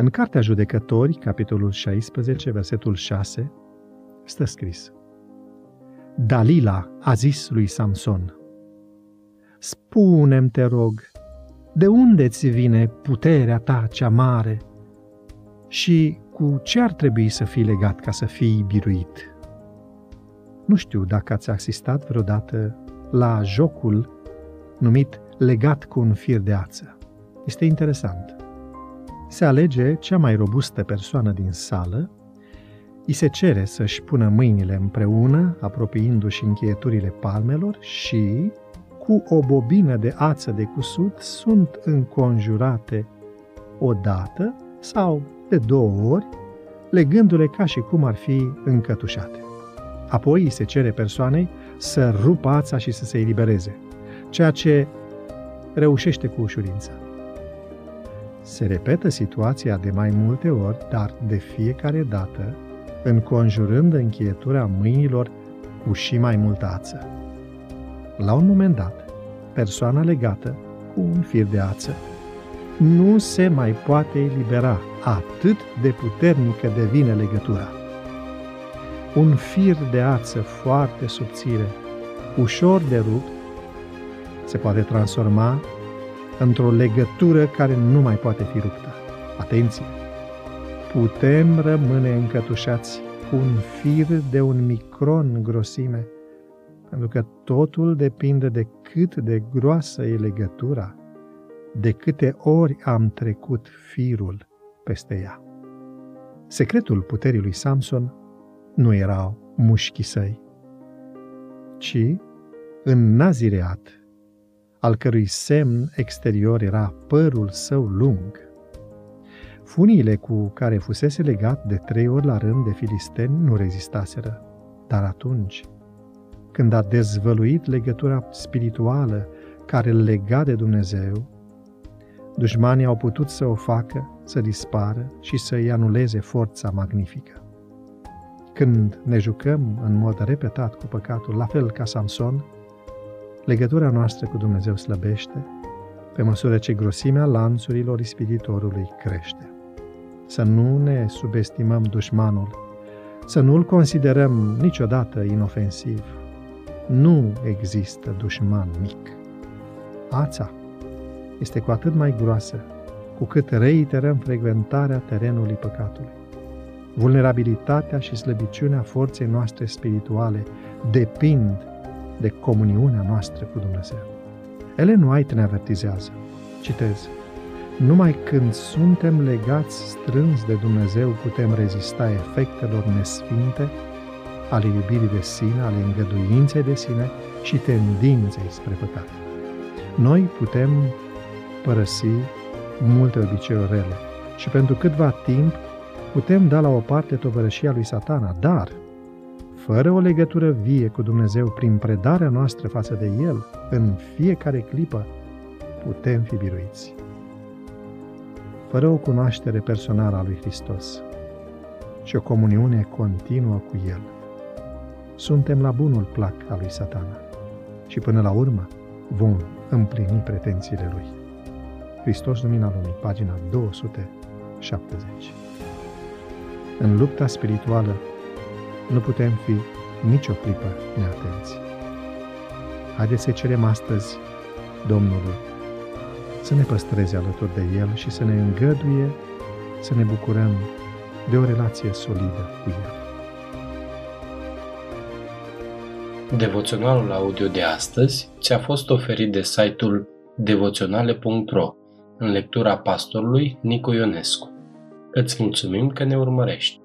În Cartea Judecători, capitolul 16, versetul 6, stă scris Dalila a zis lui Samson Spune-mi, te rog, de unde ți vine puterea ta cea mare și cu ce ar trebui să fii legat ca să fii biruit? Nu știu dacă ați asistat vreodată la jocul numit legat cu un fir de ață. Este interesant. Se alege cea mai robustă persoană din sală, îi se cere să-și pună mâinile împreună, apropiindu-și încheieturile palmelor și, cu o bobină de ață de cusut, sunt înconjurate o dată sau de două ori, legându-le ca și cum ar fi încătușate. Apoi îi se cere persoanei să rupă ața și să se elibereze, ceea ce reușește cu ușurință. Se repetă situația de mai multe ori, dar de fiecare dată, înconjurând încheietura mâinilor cu și mai multă ață. La un moment dat, persoana legată cu un fir de ață nu se mai poate elibera, atât de puternică devine legătura. Un fir de ață foarte subțire, ușor de rupt, se poate transforma într-o legătură care nu mai poate fi ruptă. Atenție! Putem rămâne încătușați cu un fir de un micron grosime, pentru că totul depinde de cât de groasă e legătura, de câte ori am trecut firul peste ea. Secretul puterii lui Samson nu erau mușchii săi, ci în nazireat al cărui semn exterior era părul său lung. Funiile cu care fusese legat de trei ori la rând de filisteni nu rezistaseră, dar atunci, când a dezvăluit legătura spirituală care îl lega de Dumnezeu, dușmanii au putut să o facă, să dispară și să-i anuleze forța magnifică. Când ne jucăm în mod repetat cu păcatul, la fel ca Samson, legătura noastră cu Dumnezeu slăbește pe măsură ce grosimea lanțurilor ispititorului crește. Să nu ne subestimăm dușmanul, să nu-l considerăm niciodată inofensiv. Nu există dușman mic. Ața este cu atât mai groasă cu cât reiterăm frecventarea terenului păcatului. Vulnerabilitatea și slăbiciunea forței noastre spirituale depind de comuniunea noastră cu Dumnezeu. Ellen White ne avertizează. Citez. Numai când suntem legați strâns de Dumnezeu putem rezista efectelor nesfinte ale iubirii de sine, ale îngăduinței de sine și tendinței spre păcat. Noi putem părăsi multe obiceiuri rele și pentru câtva timp putem da la o parte tovărășia lui satana, dar fără o legătură vie cu Dumnezeu prin predarea noastră față de El, în fiecare clipă, putem fi biruiți. Fără o cunoaștere personală a lui Hristos și o comuniune continuă cu El, suntem la bunul plac al lui satana și până la urmă vom împlini pretențiile lui. Hristos Lumina Lumii, pagina 270. În lupta spirituală nu putem fi nicio clipă neatenți. Haideți să cerem astăzi Domnului să ne păstreze alături de El și să ne îngăduie să ne bucurăm de o relație solidă cu El. Devoționalul audio de astăzi ți-a fost oferit de site-ul devoționale.ro în lectura pastorului Nicu Ionescu. Îți mulțumim că ne urmărești!